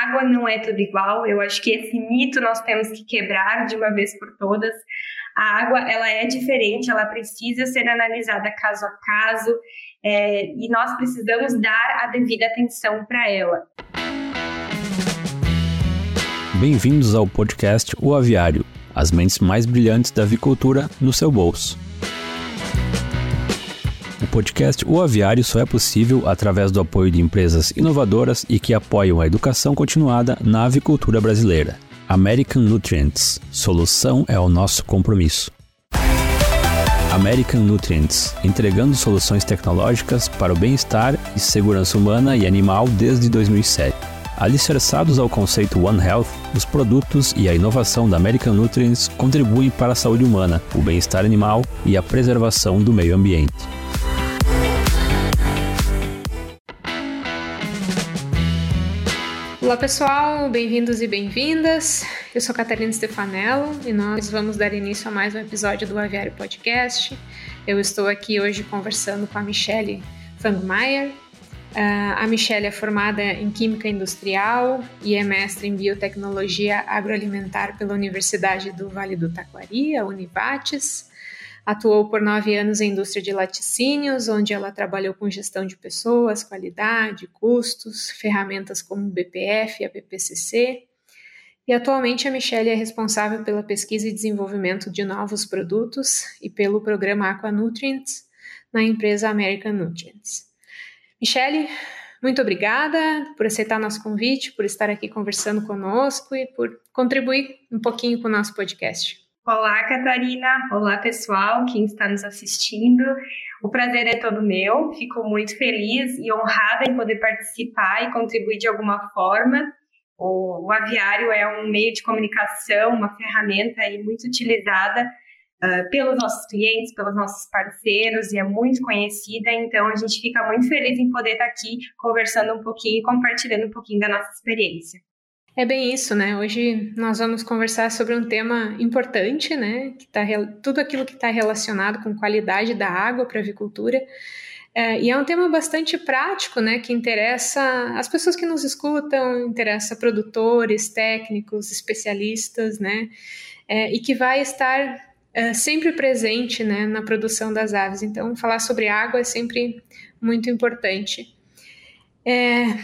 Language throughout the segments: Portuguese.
água não é tudo igual. Eu acho que esse mito nós temos que quebrar de uma vez por todas. A água ela é diferente, ela precisa ser analisada caso a caso é, e nós precisamos dar a devida atenção para ela. Bem-vindos ao podcast O Aviário, as mentes mais brilhantes da avicultura no seu bolso. Podcast O Aviário só é possível através do apoio de empresas inovadoras e que apoiam a educação continuada na avicultura brasileira. American Nutrients. Solução é o nosso compromisso. American Nutrients, entregando soluções tecnológicas para o bem-estar e segurança humana e animal desde 2007. Alicerçados ao conceito One Health, os produtos e a inovação da American Nutrients contribuem para a saúde humana, o bem-estar animal e a preservação do meio ambiente. Olá pessoal, bem-vindos e bem-vindas. Eu sou Catarina Stefanello e nós vamos dar início a mais um episódio do Aviário Podcast. Eu estou aqui hoje conversando com a Michelle Fangmeier. Uh, a Michelle é formada em Química Industrial e é mestre em Biotecnologia Agroalimentar pela Universidade do Vale do Taquari, a Univates. Atuou por nove anos em indústria de laticínios, onde ela trabalhou com gestão de pessoas, qualidade, custos, ferramentas como o BPF e a BPCC. E atualmente a Michelle é responsável pela pesquisa e desenvolvimento de novos produtos e pelo programa Aquanutrients na empresa American Nutrients. Michelle, muito obrigada por aceitar nosso convite, por estar aqui conversando conosco e por contribuir um pouquinho com o nosso podcast. Olá, Catarina. Olá, pessoal, quem está nos assistindo. O prazer é todo meu. Fico muito feliz e honrada em poder participar e contribuir de alguma forma. O, o aviário é um meio de comunicação, uma ferramenta aí muito utilizada uh, pelos nossos clientes, pelos nossos parceiros e é muito conhecida. Então, a gente fica muito feliz em poder estar aqui conversando um pouquinho e compartilhando um pouquinho da nossa experiência. É bem isso, né? Hoje nós vamos conversar sobre um tema importante, né? Que tá, tudo aquilo que está relacionado com qualidade da água para a avicultura. É, e é um tema bastante prático, né? Que interessa as pessoas que nos escutam, interessa produtores, técnicos, especialistas, né? É, e que vai estar é, sempre presente, né? Na produção das aves. Então, falar sobre água é sempre muito importante. É,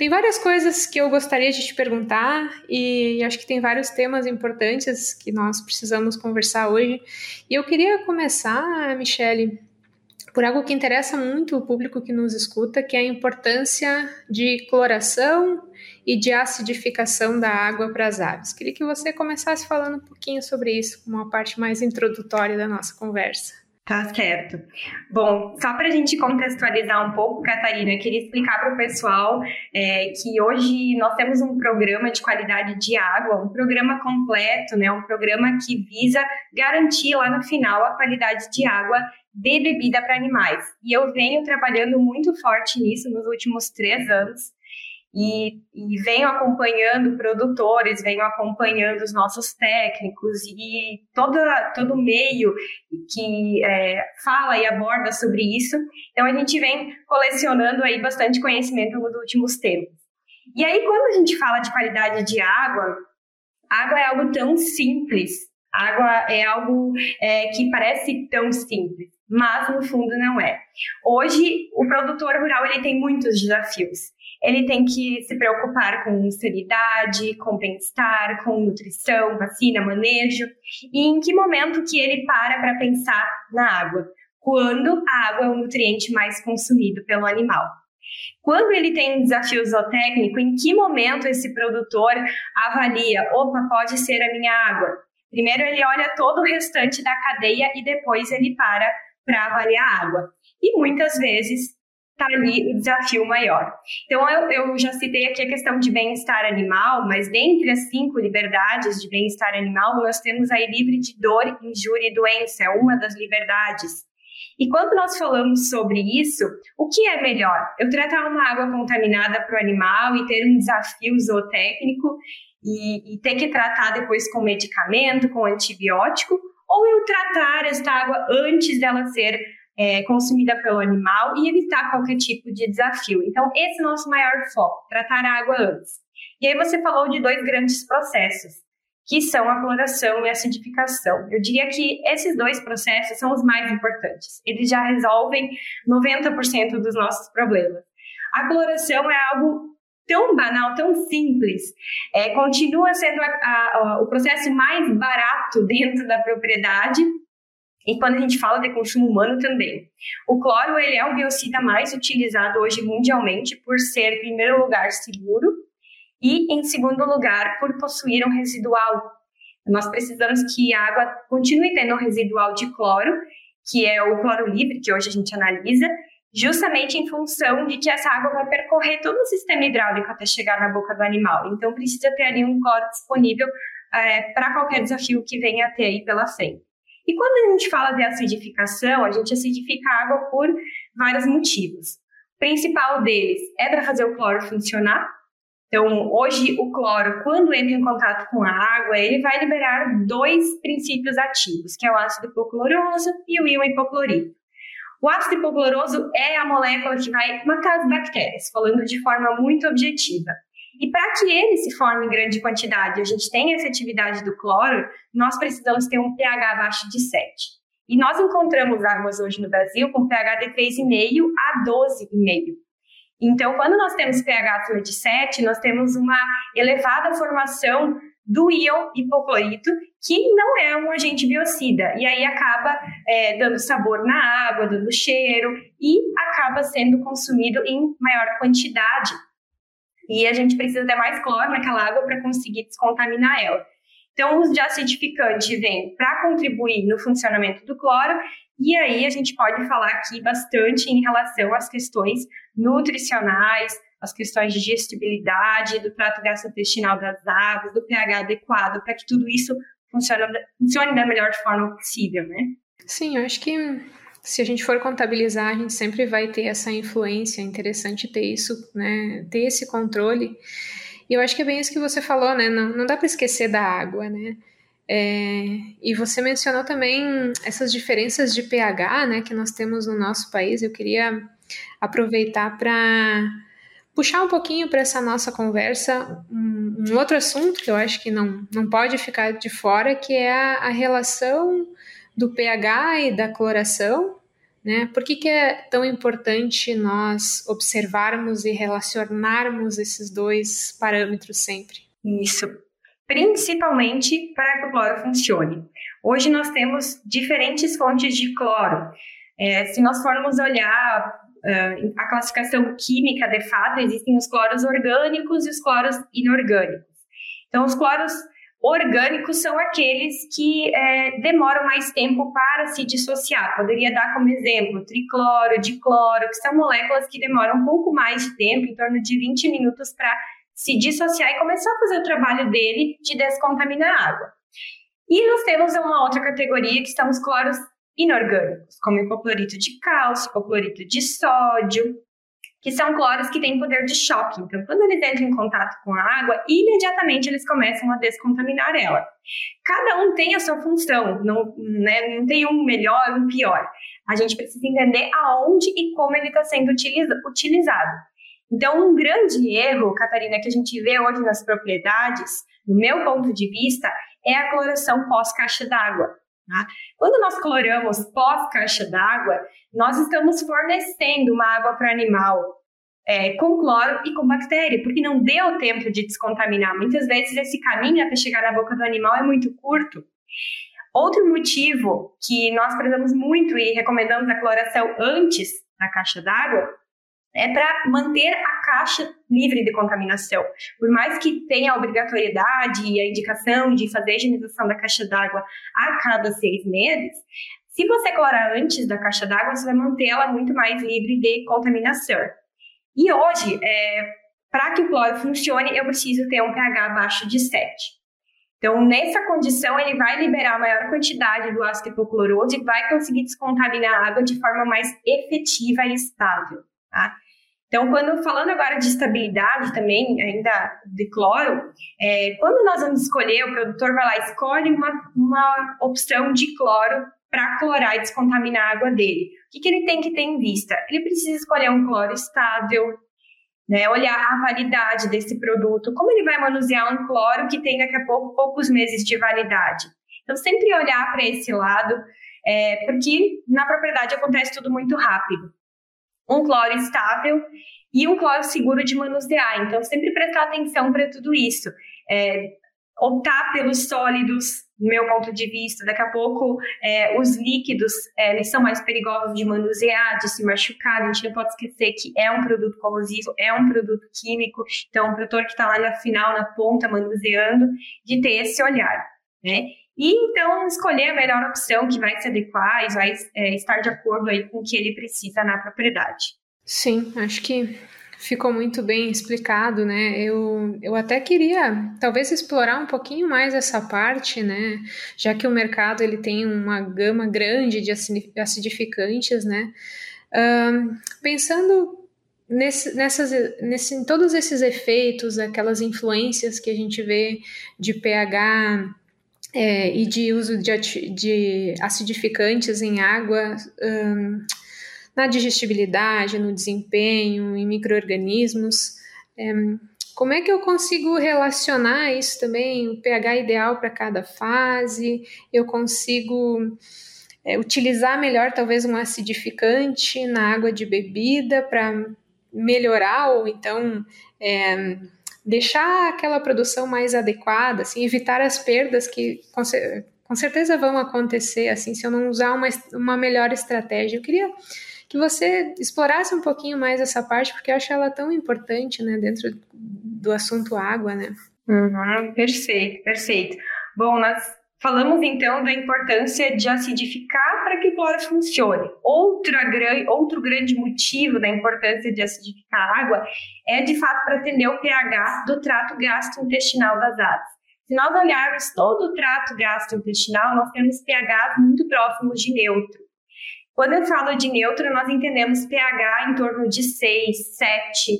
tem várias coisas que eu gostaria de te perguntar e acho que tem vários temas importantes que nós precisamos conversar hoje. E eu queria começar, Michele, por algo que interessa muito o público que nos escuta, que é a importância de cloração e de acidificação da água para as aves. Queria que você começasse falando um pouquinho sobre isso, uma parte mais introdutória da nossa conversa. Tá certo. Bom, só para a gente contextualizar um pouco, Catarina, eu queria explicar para o pessoal é, que hoje nós temos um programa de qualidade de água, um programa completo, né, um programa que visa garantir lá no final a qualidade de água de bebida para animais. E eu venho trabalhando muito forte nisso nos últimos três anos e, e venho acompanhando produtores, venho acompanhando os nossos técnicos e todo, todo meio que é, fala e aborda sobre isso. Então, a gente vem colecionando aí bastante conhecimento nos últimos tempos. E aí, quando a gente fala de qualidade de água, água é algo tão simples, água é algo é, que parece tão simples, mas no fundo não é. Hoje, o produtor rural ele tem muitos desafios ele tem que se preocupar com sanidade, com bem-estar, com nutrição, vacina, manejo. E em que momento que ele para para pensar na água? Quando a água é o nutriente mais consumido pelo animal. Quando ele tem um desafio zootécnico, em que momento esse produtor avalia, opa, pode ser a minha água? Primeiro ele olha todo o restante da cadeia e depois ele para para avaliar a água. E muitas vezes está ali o desafio maior. Então, eu, eu já citei aqui a questão de bem-estar animal, mas dentre as cinco liberdades de bem-estar animal, nós temos aí livre de dor, injúria e doença, é uma das liberdades. E quando nós falamos sobre isso, o que é melhor? Eu tratar uma água contaminada para o animal e ter um desafio zootécnico e, e ter que tratar depois com medicamento, com antibiótico, ou eu tratar esta água antes dela ser é, consumida pelo animal e evitar qualquer tipo de desafio. Então, esse é o nosso maior foco, tratar a água antes. E aí você falou de dois grandes processos, que são a cloração e a acidificação. Eu diria que esses dois processos são os mais importantes. Eles já resolvem 90% dos nossos problemas. A cloração é algo tão banal, tão simples, é, continua sendo a, a, a, o processo mais barato dentro da propriedade e quando a gente fala de consumo humano também. O cloro ele é o biocida mais utilizado hoje mundialmente por ser, em primeiro lugar, seguro e, em segundo lugar, por possuir um residual. Nós precisamos que a água continue tendo um residual de cloro, que é o cloro livre, que hoje a gente analisa, justamente em função de que essa água vai percorrer todo o sistema hidráulico até chegar na boca do animal. Então, precisa ter ali um cloro disponível é, para qualquer desafio que venha a ter aí pela frente. E quando a gente fala de acidificação, a gente acidifica a água por vários motivos. O principal deles é para fazer o cloro funcionar. Então, hoje, o cloro, quando entra em contato com a água, ele vai liberar dois princípios ativos, que é o ácido hipocloroso e o íon hipoclorito. O ácido hipocloroso é a molécula que vai matar as bactérias, falando de forma muito objetiva. E para que ele se forme em grande quantidade, a gente tenha essa atividade do cloro, nós precisamos ter um pH abaixo de 7. E nós encontramos águas hoje no Brasil com pH de 3,5 a 12,5. Então, quando nós temos pH acima de 7, nós temos uma elevada formação do íon hipoclorito, que não é um agente biocida, e aí acaba é, dando sabor na água, dando cheiro, e acaba sendo consumido em maior quantidade. E a gente precisa ter mais cloro naquela água para conseguir descontaminar ela. Então, o uso de acidificante vem para contribuir no funcionamento do cloro, e aí a gente pode falar aqui bastante em relação às questões nutricionais, as questões de digestibilidade, do trato gastrointestinal das aves, do pH adequado, para que tudo isso funcione, funcione da melhor forma possível, né? Sim, eu acho que se a gente for contabilizar, a gente sempre vai ter essa influência, é interessante ter isso, né? Ter esse controle. E eu acho que é bem isso que você falou, né? Não, não dá para esquecer da água, né? É, e você mencionou também essas diferenças de pH, né, que nós temos no nosso país. Eu queria aproveitar para puxar um pouquinho para essa nossa conversa um, um, outro assunto que eu acho que não, não pode ficar de fora, que é a, a relação do pH e da cloração. Né? Por que, que é tão importante nós observarmos e relacionarmos esses dois parâmetros sempre? Isso, principalmente para que o cloro funcione. Hoje nós temos diferentes fontes de cloro. É, se nós formos olhar uh, a classificação química de fato, existem os cloros orgânicos e os cloros inorgânicos. Então, os cloros orgânicos são aqueles que é, demoram mais tempo para se dissociar. Poderia dar como exemplo tricloro, dicloro, que são moléculas que demoram um pouco mais de tempo, em torno de 20 minutos, para se dissociar e começar a fazer o trabalho dele de descontaminar a água. E nós temos uma outra categoria que são os cloros inorgânicos, como hipoclorito de cálcio, hipoclorito de sódio, que são cloros que têm poder de choque. Então, quando eles entram em contato com a água, imediatamente eles começam a descontaminar ela. Cada um tem a sua função, não, né, não tem um melhor, um pior. A gente precisa entender aonde e como ele está sendo utilizado. Então, um grande erro, Catarina, que a gente vê hoje nas propriedades, no meu ponto de vista, é a cloração pós-caixa d'água. Tá? Quando nós cloramos pós-caixa d'água, nós estamos fornecendo uma água para animal é, com cloro e com bactéria, porque não deu tempo de descontaminar. Muitas vezes esse caminho até chegar na boca do animal é muito curto. Outro motivo que nós prezamos muito e recomendamos a cloração antes da caixa d'água é para manter a caixa livre de contaminação. Por mais que tenha a obrigatoriedade e a indicação de fazer a higienização da caixa d'água a cada seis meses, se você clorar antes da caixa d'água, você vai manter ela muito mais livre de contaminação. E hoje, é, para que o cloro funcione, eu preciso ter um pH abaixo de 7. Então, nessa condição, ele vai liberar a maior quantidade do ácido hipocloroso e vai conseguir descontaminar a água de forma mais efetiva e estável. Tá? Então, quando falando agora de estabilidade também, ainda de cloro, é, quando nós vamos escolher, o produtor vai lá e escolhe uma, uma opção de cloro para clorar e descontaminar a água dele. O que, que ele tem que ter em vista? Ele precisa escolher um cloro estável, né? Olhar a validade desse produto, como ele vai manusear um cloro que tem daqui a pouco poucos meses de validade. Então, sempre olhar para esse lado, é, porque na propriedade acontece tudo muito rápido. Um cloro estável e um cloro seguro de manusear. Então, sempre prestar atenção para tudo isso. É, optar pelos sólidos, no meu ponto de vista. Daqui a pouco, é, os líquidos é, eles são mais perigosos de manusear, de se machucar. A gente não pode esquecer que é um produto corrosivo, é um produto químico. Então, o produtor que está lá na final, na ponta, manuseando, de ter esse olhar. Né? E então escolher a melhor opção que vai se adequar e vai é, estar de acordo aí com o que ele precisa na propriedade. Sim, acho que ficou muito bem explicado, né? Eu, eu até queria talvez explorar um pouquinho mais essa parte, né? Já que o mercado ele tem uma gama grande de acidificantes, né? Um, pensando nesse, nessas, nesse, em todos esses efeitos, aquelas influências que a gente vê de pH é, e de uso de, de acidificantes em água. Um, na digestibilidade, no desempenho, em micro-organismos. É, como é que eu consigo relacionar isso também, o pH ideal para cada fase? Eu consigo é, utilizar melhor, talvez, um acidificante na água de bebida para melhorar ou então é, deixar aquela produção mais adequada, assim, evitar as perdas que com, com certeza vão acontecer assim se eu não usar uma, uma melhor estratégia. Eu queria que você explorasse um pouquinho mais essa parte, porque eu acho ela tão importante, né, dentro do assunto água, né? Uhum, perfeito, perfeito. Bom, nós falamos então da importância de acidificar para que o cloro funcione. Outra, outro grande motivo da importância de acidificar a água é, de fato, para atender o pH do trato gastrointestinal das aves. Se nós olharmos todo o trato gastrointestinal, nós temos pHs muito próximos de neutro. Quando eu falo de neutro, nós entendemos pH em torno de 6, 7.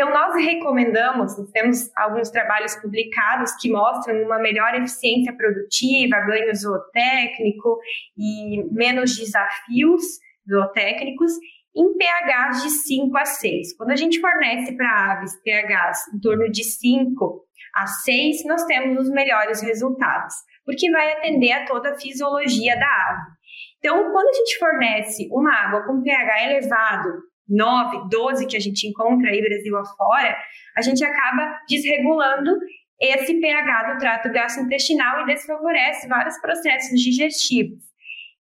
Então, nós recomendamos, temos alguns trabalhos publicados que mostram uma melhor eficiência produtiva, ganho zootécnico e menos desafios zootécnicos em pHs de 5 a 6. Quando a gente fornece para aves pHs em torno de 5 a 6, nós temos os melhores resultados, porque vai atender a toda a fisiologia da ave. Então, quando a gente fornece uma água com pH elevado, 9, 12, que a gente encontra aí Brasil afora, a gente acaba desregulando esse pH do trato gastrointestinal e desfavorece vários processos digestivos.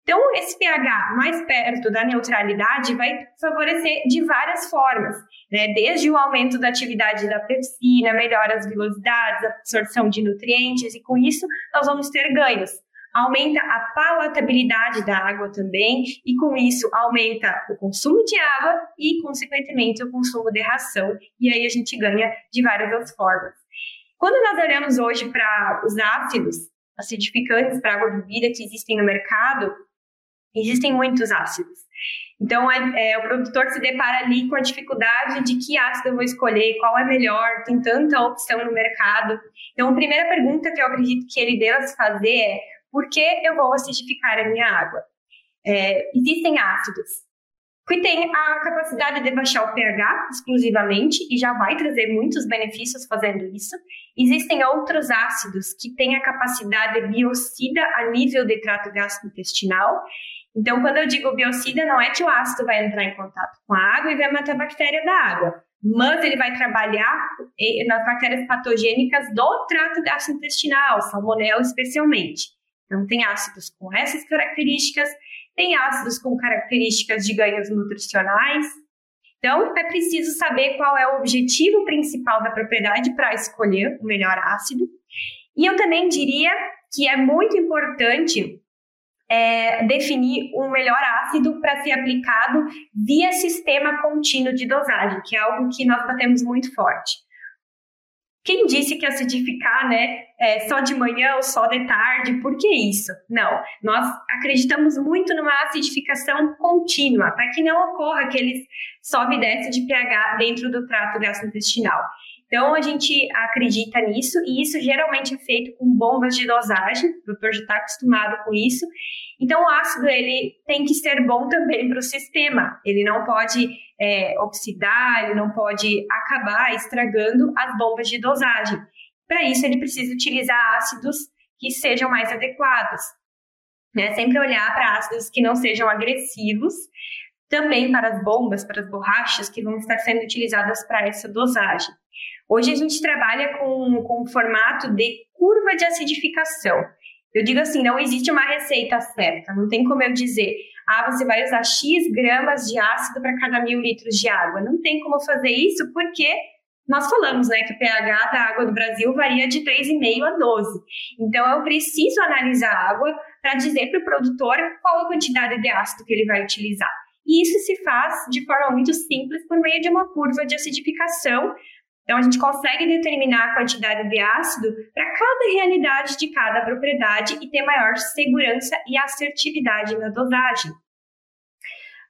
Então, esse pH mais perto da neutralidade vai favorecer de várias formas, né? Desde o aumento da atividade da pepsina, melhora as velocidades, absorção de nutrientes, e com isso nós vamos ter ganhos aumenta a palatabilidade da água também, e com isso aumenta o consumo de água e, consequentemente, o consumo de ração, e aí a gente ganha de várias formas. Quando nós olhamos hoje para os ácidos acidificantes para água bebida que existem no mercado, existem muitos ácidos. Então, é, é, o produtor se depara ali com a dificuldade de que ácido eu vou escolher, qual é melhor, tem tanta opção no mercado. Então, a primeira pergunta que eu acredito que ele deva se fazer é por que eu vou acidificar a minha água? É, existem ácidos que têm a capacidade de baixar o pH exclusivamente e já vai trazer muitos benefícios fazendo isso. Existem outros ácidos que têm a capacidade biocida a nível de trato gastrointestinal. Então, quando eu digo biocida, não é que o ácido vai entrar em contato com a água e vai matar a bactéria da água, mas ele vai trabalhar nas bactérias patogênicas do trato gastrointestinal, salmonela especialmente. Então, tem ácidos com essas características, tem ácidos com características de ganhos nutricionais. Então, é preciso saber qual é o objetivo principal da propriedade para escolher o melhor ácido. E eu também diria que é muito importante é, definir um melhor ácido para ser aplicado via sistema contínuo de dosagem, que é algo que nós batemos muito forte. Quem disse que acidificar, né, é só de manhã ou só de tarde? Por que isso? Não, nós acreditamos muito numa acidificação contínua, para que não ocorra aqueles sobe e desce de pH dentro do trato gastrointestinal. Então, a gente acredita nisso e isso geralmente é feito com bombas de dosagem, o doutor já está acostumado com isso. Então, o ácido ele tem que ser bom também para o sistema. Ele não pode é, oxidar, ele não pode acabar estragando as bombas de dosagem. Para isso, ele precisa utilizar ácidos que sejam mais adequados. Né? Sempre olhar para ácidos que não sejam agressivos, também para as bombas, para as borrachas que vão estar sendo utilizadas para essa dosagem. Hoje a gente trabalha com, com formato de curva de acidificação. Eu digo assim, não existe uma receita certa, não tem como eu dizer, ah, você vai usar X gramas de ácido para cada mil litros de água. Não tem como fazer isso porque nós falamos né, que o pH da água do Brasil varia de 3,5 a 12. Então, eu preciso analisar a água para dizer para o produtor qual a quantidade de ácido que ele vai utilizar. E isso se faz de forma muito simples por meio de uma curva de acidificação. Então, a gente consegue determinar a quantidade de ácido para cada realidade de cada propriedade e ter maior segurança e assertividade na dosagem.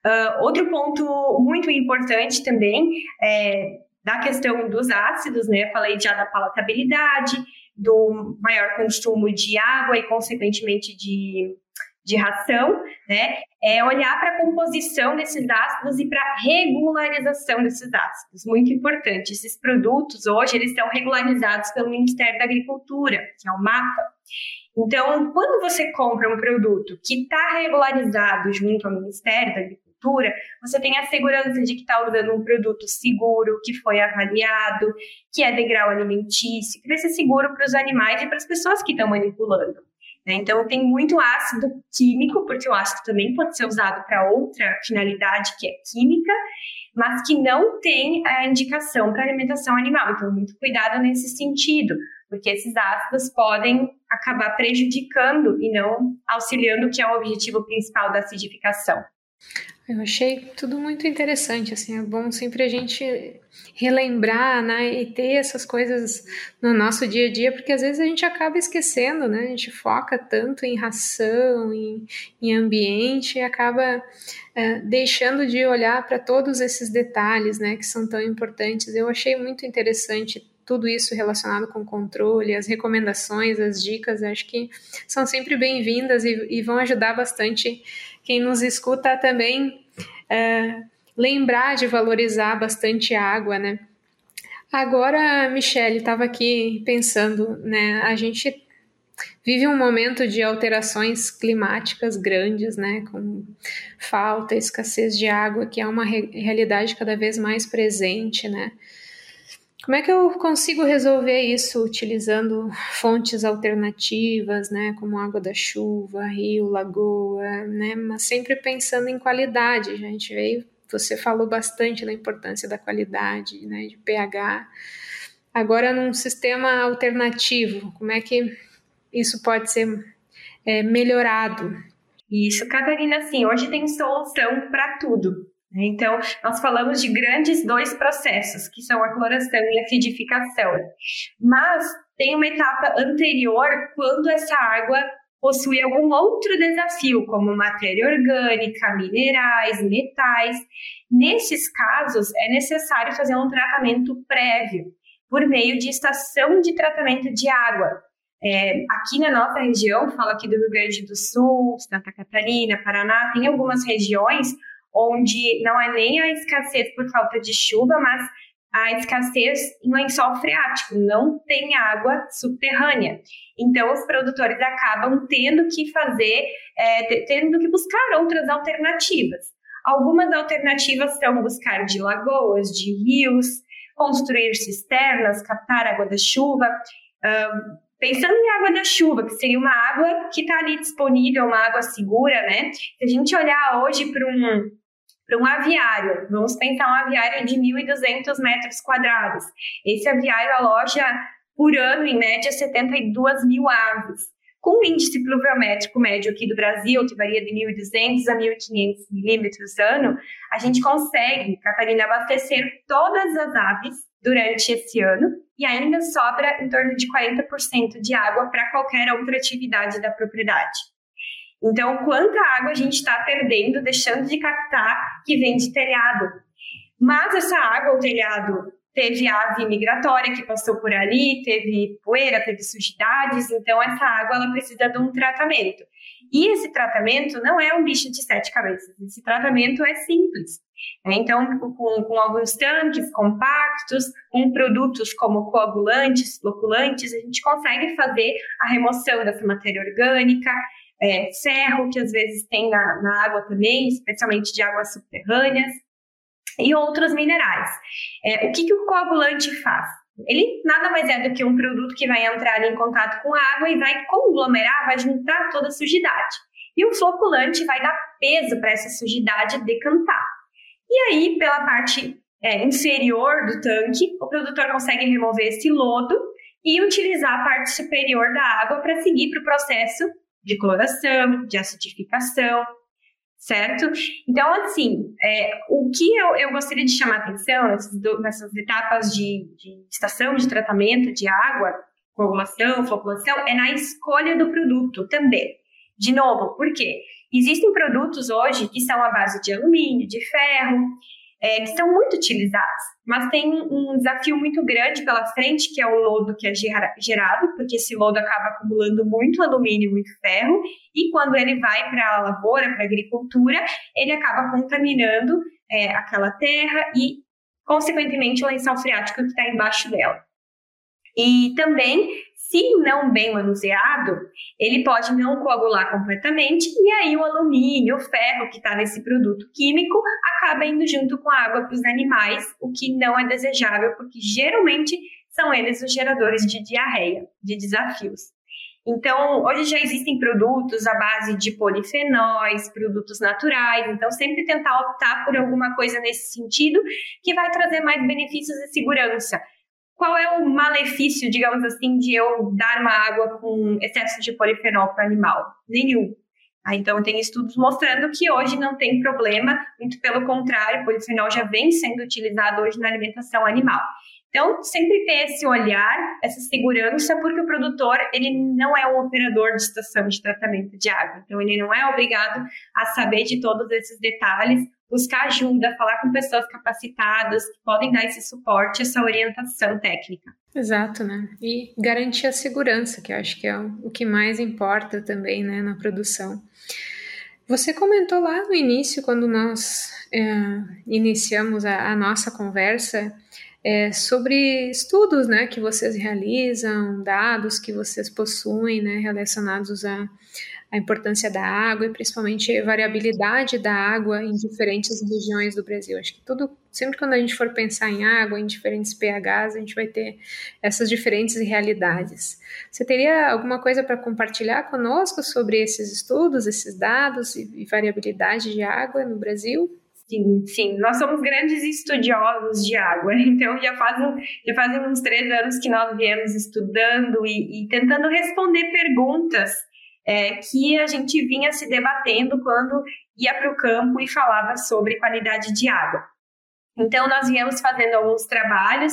Uh, outro ponto muito importante também é da questão dos ácidos, né? Falei já da palatabilidade, do maior consumo de água e, consequentemente, de, de ração, né? É olhar para a composição desses ácidos e para a regularização desses ácidos. Muito importante. Esses produtos, hoje, eles são regularizados pelo Ministério da Agricultura, que é o MAPA. Então, quando você compra um produto que está regularizado junto ao Ministério da Agricultura, você tem a segurança de que está usando um produto seguro, que foi avaliado, que é de grau alimentício, que vai ser seguro para os animais e para as pessoas que estão manipulando. Né? Então, tem muito ácido químico, porque o ácido também pode ser usado para outra finalidade, que é química, mas que não tem a indicação para alimentação animal. Então, muito cuidado nesse sentido, porque esses ácidos podem acabar prejudicando e não auxiliando, que é o objetivo principal da acidificação. Eu achei tudo muito interessante, assim, é bom sempre a gente relembrar, né, e ter essas coisas no nosso dia a dia, porque às vezes a gente acaba esquecendo, né, a gente foca tanto em ração, em, em ambiente, e acaba é, deixando de olhar para todos esses detalhes, né, que são tão importantes. Eu achei muito interessante tudo isso relacionado com controle, as recomendações, as dicas, acho que são sempre bem-vindas e, e vão ajudar bastante quem nos escuta também é, lembrar de valorizar bastante a água, né? Agora, Michele, estava aqui pensando, né? A gente vive um momento de alterações climáticas grandes, né? Com falta, escassez de água, que é uma re realidade cada vez mais presente, né? Como é que eu consigo resolver isso utilizando fontes alternativas, né, como água da chuva, rio, lagoa, né, mas sempre pensando em qualidade. A gente veio, você falou bastante da importância da qualidade, né, de pH. Agora, num sistema alternativo, como é que isso pode ser é, melhorado? Isso, Catarina, sim, hoje tem solução para tudo. Então, nós falamos de grandes dois processos, que são a cloração e a acidificação. Mas tem uma etapa anterior, quando essa água possui algum outro desafio, como matéria orgânica, minerais, metais. Nesses casos, é necessário fazer um tratamento prévio, por meio de estação de tratamento de água. É, aqui na nossa região, falo aqui do Rio Grande do Sul, Santa Catarina, Paraná, tem algumas regiões onde não é nem a escassez por falta de chuva, mas a escassez em lençol freático, não tem água subterrânea. Então, os produtores acabam tendo que fazer, é, tendo que buscar outras alternativas. Algumas alternativas são buscar de lagoas, de rios, construir cisternas, captar água da chuva. Pensando em água da chuva, que seria uma água que está ali disponível, uma água segura, né? Se a gente olhar hoje para um, para um aviário. Vamos pensar um aviário de 1.200 metros quadrados. Esse aviário aloja por ano, em média, 72 mil aves. Com o índice pluviométrico médio aqui do Brasil, que varia de 1.200 a 1.500 milímetros ano, a gente consegue, Catarina, abastecer todas as aves durante esse ano e ainda sobra em torno de 40% de água para qualquer outra atividade da propriedade. Então, quanta água a gente está perdendo, deixando de captar, que vem de telhado. Mas essa água, o telhado teve ave migratória que passou por ali, teve poeira, teve sujidades, então essa água ela precisa de um tratamento. E esse tratamento não é um bicho de sete cabeças, esse tratamento é simples. Né? Então, com, com, alguns tanques compactos, com produtos como coagulantes, floculantes, a gente consegue fazer a remoção dessa matéria orgânica, é, ferro, que às vezes tem na, na água também, especialmente de águas subterrâneas, e outros minerais. É, o que, que o coagulante faz? Ele nada mais é do que um produto que vai entrar em contato com a água e vai conglomerar, vai juntar toda a sujidade. E o floculante vai dar peso para essa sujidade decantar. E aí, pela parte é, inferior do tanque, o produtor consegue remover esse lodo e utilizar a parte superior da água para seguir para o processo de cloração, de acidificação, certo? Então, assim, é, o que eu, eu, gostaria de chamar atenção nessas, nessas etapas de, de, estação de tratamento de água, coagulação, floculação, é na escolha do produto também. De novo, por quê? Existem produtos hoje que são à base de alumínio, de ferro, é, que são muito utilizados, mas tem um desafio muito grande pela frente, que é o lodo que é gerado, porque esse lodo acaba acumulando muito alumínio, muito ferro, e quando ele vai para a lavoura, para a agricultura, ele acaba contaminando é, aquela terra e, consequentemente, o lençol freático que está embaixo dela. E também se não bem manuseado, ele pode não coagular completamente e aí o alumínio, o ferro que está nesse produto químico acaba indo junto com a água para os animais, o que não é desejável, porque geralmente são eles os geradores de diarreia, de desafios. Então, hoje já existem produtos à base de polifenóis, produtos naturais, então sempre tentar optar por alguma coisa nesse sentido que vai trazer mais benefícios e segurança qual é o malefício, digamos assim, de eu dar uma água com excesso de polifenol para animal? Nenhum. Ah, então, tem estudos mostrando que hoje não tem problema, muito pelo contrário, polifenol já vem sendo utilizado hoje na alimentação animal. Então, sempre ter esse olhar, essa segurança, porque o produtor, ele não é um operador de estação de tratamento de água. Então, ele não é obrigado a saber de todos esses detalhes, buscar ajuda, falar com pessoas capacitadas que podem dar esse suporte, essa orientação técnica. Exato, né? E garantir a segurança, que eu acho que é o que mais importa também, né, na produção. Você comentou lá no início, quando nós é, iniciamos a, a nossa conversa, é, sobre estudos né, que vocês realizam, dados que vocês possuem né, relacionados à, à importância da água e principalmente a variabilidade da água em diferentes regiões do Brasil. Acho que tudo, sempre quando a gente for pensar em água, em diferentes pHs, a gente vai ter essas diferentes realidades. Você teria alguma coisa para compartilhar conosco sobre esses estudos, esses dados e, e variabilidade de água no Brasil? Sim, sim. Nós somos grandes estudiosos de água, então já fazem, já fazem uns três anos que nós viemos estudando e, e tentando responder perguntas é, que a gente vinha se debatendo quando ia para o campo e falava sobre qualidade de água. Então, nós viemos fazendo alguns trabalhos,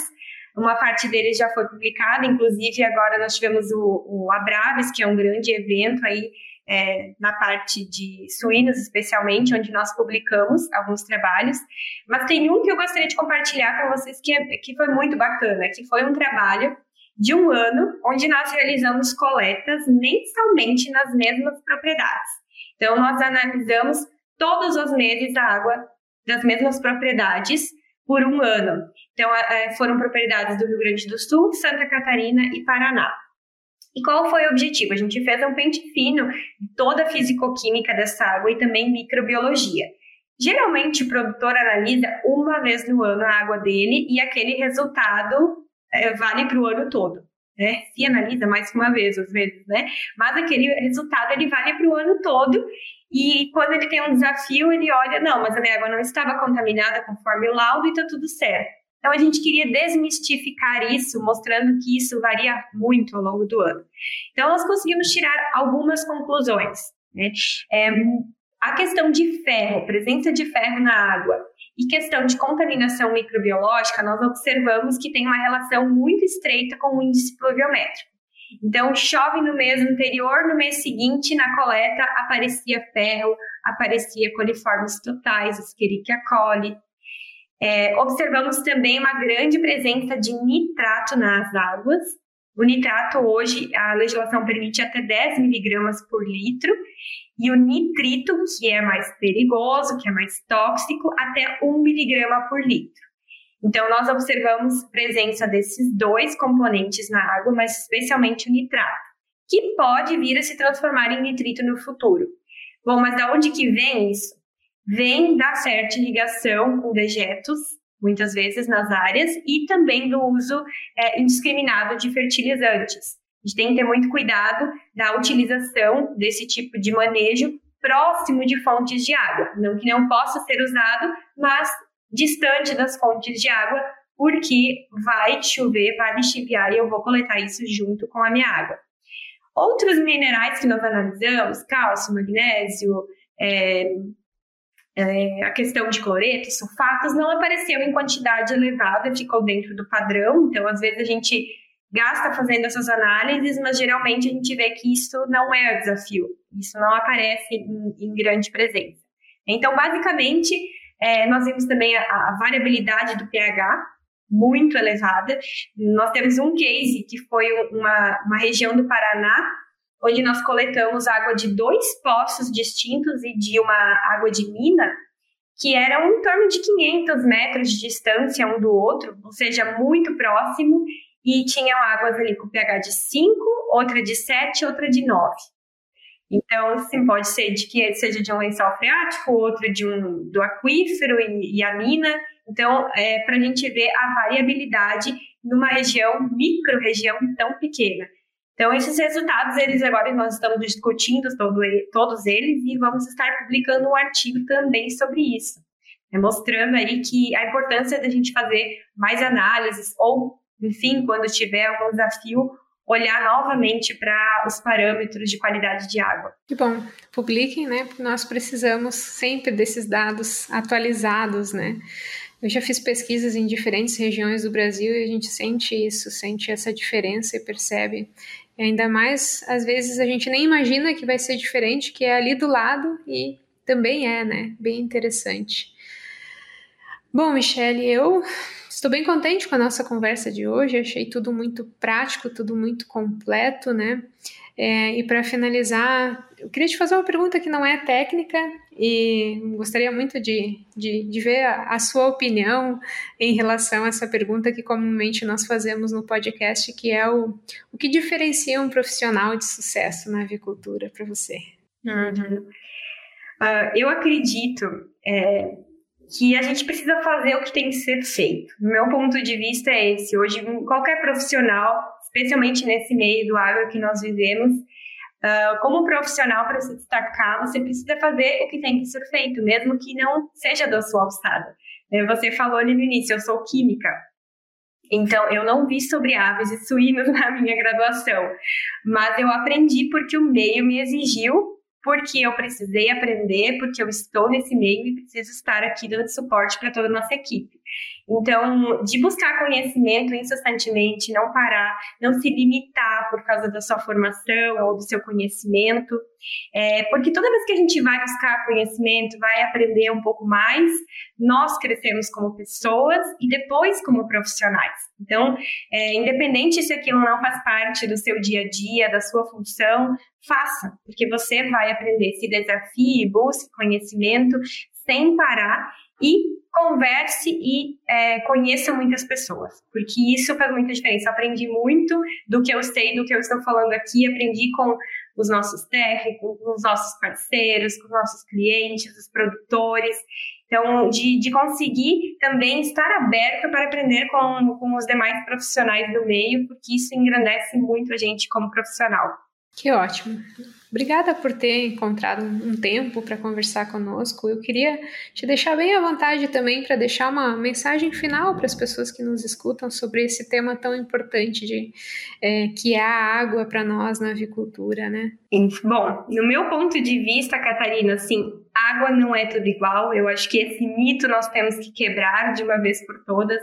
uma parte deles já foi publicada, inclusive agora nós tivemos o, o Abraves, que é um grande evento aí é, na parte de suínos, especialmente, onde nós publicamos alguns trabalhos. Mas tem um que eu gostaria de compartilhar com vocês que, é, que foi muito bacana, que foi um trabalho de um ano onde nós realizamos coletas mensalmente nas mesmas propriedades. Então, nós analisamos todos os meses a água das mesmas propriedades por um ano. Então, foram propriedades do Rio Grande do Sul, Santa Catarina e Paraná. E qual foi o objetivo? A gente fez um pente fino de toda a fisicoquímica dessa água e também microbiologia. Geralmente o produtor analisa uma vez no ano a água dele e aquele resultado é, vale para o ano todo. Né? Se analisa mais que uma vez, às vezes, né? Mas aquele resultado ele vale para o ano todo. E quando ele tem um desafio, ele olha, não, mas a minha água não estava contaminada conforme o laudo e está tudo certo. Então, a gente queria desmistificar isso, mostrando que isso varia muito ao longo do ano. Então, nós conseguimos tirar algumas conclusões. Né? É, a questão de ferro, presença de ferro na água e questão de contaminação microbiológica, nós observamos que tem uma relação muito estreita com o índice pluviométrico. Então, chove no mês anterior, no mês seguinte, na coleta, aparecia ferro, aparecia coliformes totais, Escherichia coli, É, observamos também uma grande presença de nitrato nas águas. O nitrato hoje, a legislação permite até 10 miligramas por litro, e o nitrito, que é mais perigoso, que é mais tóxico, até 1 miligrama por litro. Então, nós observamos presença desses dois componentes na água, mas especialmente o nitrato, que pode vir a se transformar em nitrito no futuro. Bom, mas da onde que vem isso? Vem da certa irrigação com dejetos, muitas vezes nas áreas, e também do uso é, indiscriminado de fertilizantes. A gente tem que ter muito cuidado da utilização desse tipo de manejo próximo de fontes de água. Não que não possa ser usado, mas distante das fontes de água, porque vai chover, vai lixiviar e eu vou coletar isso junto com a minha água. Outros minerais que nós analisamos, cálcio, magnésio, é, é, a questão de cloreto, sulfatos, não apareceu em quantidade elevada, ficou dentro do padrão. Então, às vezes, a gente gasta fazendo essas análises, mas geralmente a gente vê que isso não é desafio, isso não aparece em, em grande presença. Então, basicamente, é, nós vimos também a, a, variabilidade do pH muito elevada. Nós temos um case que foi uma, uma região do Paraná, onde nós coletamos água de dois poços distintos e de uma água de mina, que eram em torno de 500 metros de distância um do outro, ou seja, muito próximo, e tinham águas ali com pH de 5, outra de 7, outra de 9. Então, sim, pode ser de que seja de um lençol freático, outro de um do aquífero e, e a mina. Então, é para a gente ver a variabilidade numa região, micro-região tão pequena. Então, esses resultados, eles agora nós estamos discutindo todo, todos eles e vamos estar publicando um artigo também sobre isso, né, mostrando aí que a importância da gente fazer mais análises ou enfim, quando tiver algum desafio, olhar novamente para os parâmetros de qualidade de água. Que bom, publiquem, né? Porque nós precisamos sempre desses dados atualizados, né? Eu já fiz pesquisas em diferentes regiões do Brasil e a gente sente isso, sente essa diferença e percebe. Ainda mais, às vezes, a gente nem imagina que vai ser diferente, que é ali do lado e também é, né? Bem interessante. Bom, Michele, eu Estou bem contente com a nossa conversa de hoje, achei tudo muito prático, tudo muito completo, né? É, e para finalizar, eu queria te fazer uma pergunta que não é técnica e gostaria muito de, de, de ver a, a, sua opinião em relação a essa pergunta que comumente nós fazemos no podcast, que é o, o que diferencia um profissional de sucesso na avicultura para você? Uhum. Uh, eu acredito é, que a gente precisa fazer o que tem que ser feito. Meu ponto de vista é esse. Hoje, qualquer profissional, especialmente nesse meio do agro que nós vivemos, uh, como profissional, para se destacar, você precisa fazer o que tem que ser feito, mesmo que não seja da sua alçada. É, você falou ali no início, eu sou química. Então, eu não vi sobre aves e suínos na minha graduação, mas eu aprendi porque o meio me exigiu porque eu precisei aprender, porque eu estou nesse meio e preciso estar aqui dando suporte para toda a nossa equipe. Então, de buscar conhecimento incessantemente, não parar, não se limitar por causa da sua formação ou do seu conhecimento, é, porque toda vez que a gente vai buscar conhecimento, vai aprender um pouco mais, nós crescemos como pessoas e depois como profissionais. Então, é, independente se aquilo não faz parte do seu dia a dia, da sua função, faça, porque você vai aprender, se desafie, busque conhecimento sem parar e converse e é, conheça muitas pessoas, porque isso faz muita diferença. Aprendi muito do que eu sei, do que eu estou falando aqui, aprendi com os nossos técnicos, com os nossos parceiros, com os nossos clientes, os produtores. Então, de, de conseguir também estar aberto para aprender com, com os demais profissionais do meio, porque isso engrandece muito a gente como profissional. Que ótimo. Obrigada por ter encontrado um tempo para conversar conosco. Eu queria te deixar bem à vontade também para deixar uma mensagem final para as pessoas que nos escutam sobre esse tema tão importante de é, que é a água para nós na avicultura, né? Bom, no meu ponto de vista, Catarina, assim, água não é tudo igual. Eu acho que esse mito nós temos que quebrar de uma vez por todas.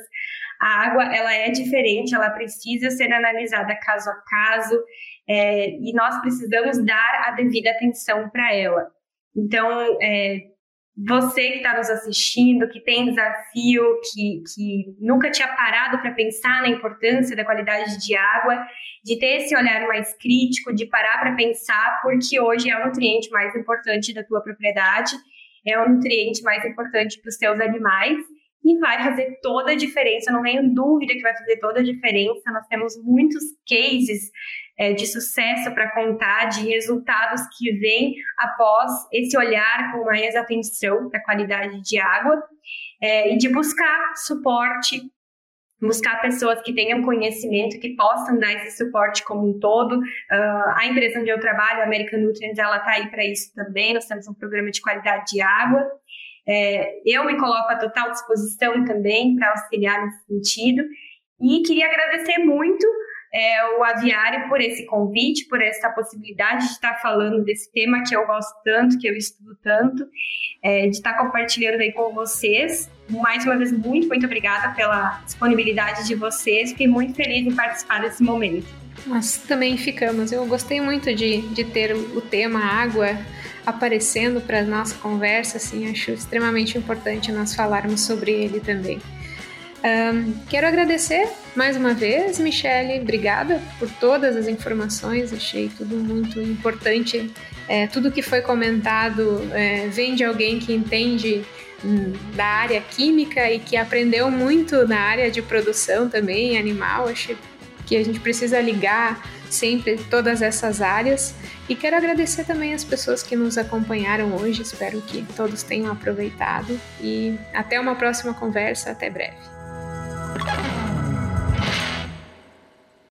A água, ela é diferente, ela precisa ser analisada caso a caso é, e nós precisamos dar a devida atenção para ela. Então, é, você que está nos assistindo, que tem desafio, que, que nunca tinha parado para pensar na importância da qualidade de água, de ter esse olhar mais crítico, de parar para pensar, porque hoje é o nutriente mais importante da tua propriedade, é o nutriente mais importante para os teus animais e vai fazer toda a diferença, não tenho dúvida que vai fazer toda a diferença. Nós temos muitos cases é, de sucesso para contar, de resultados que vêm após esse olhar com mais atenção para a qualidade de água é, e de buscar suporte, buscar pessoas que tenham conhecimento, que possam dar esse suporte como um todo. Uh, a empresa onde eu trabalho, a American Nutrients, ela está aí para isso também. Nós temos um programa de qualidade de água. É, eu me coloco à total disposição também para auxiliar nesse sentido. E queria agradecer muito é, o Aviário por esse convite, por essa possibilidade de estar falando desse tema que eu gosto tanto, que eu estudo tanto, é, de estar compartilhando aí com vocês. Mais uma vez, muito, muito obrigada pela disponibilidade de vocês. Fiquei muito feliz em participar desse momento. Nós também ficamos. Eu gostei muito de, de ter o tema água aparecendo para a nossa conversa, assim, acho extremamente importante nós falarmos sobre ele também. Um, quero agradecer mais uma vez, Michele, obrigada por todas as informações, achei tudo muito importante. É, tudo que foi comentado é, vem de alguém que entende hum, da área química e que aprendeu muito na área de produção também, animal. Acho que a gente precisa ligar sempre todas essas áreas. E quero agradecer também as pessoas que nos acompanharam hoje. Espero que todos tenham aproveitado. E até uma próxima conversa. Até breve. Thank you.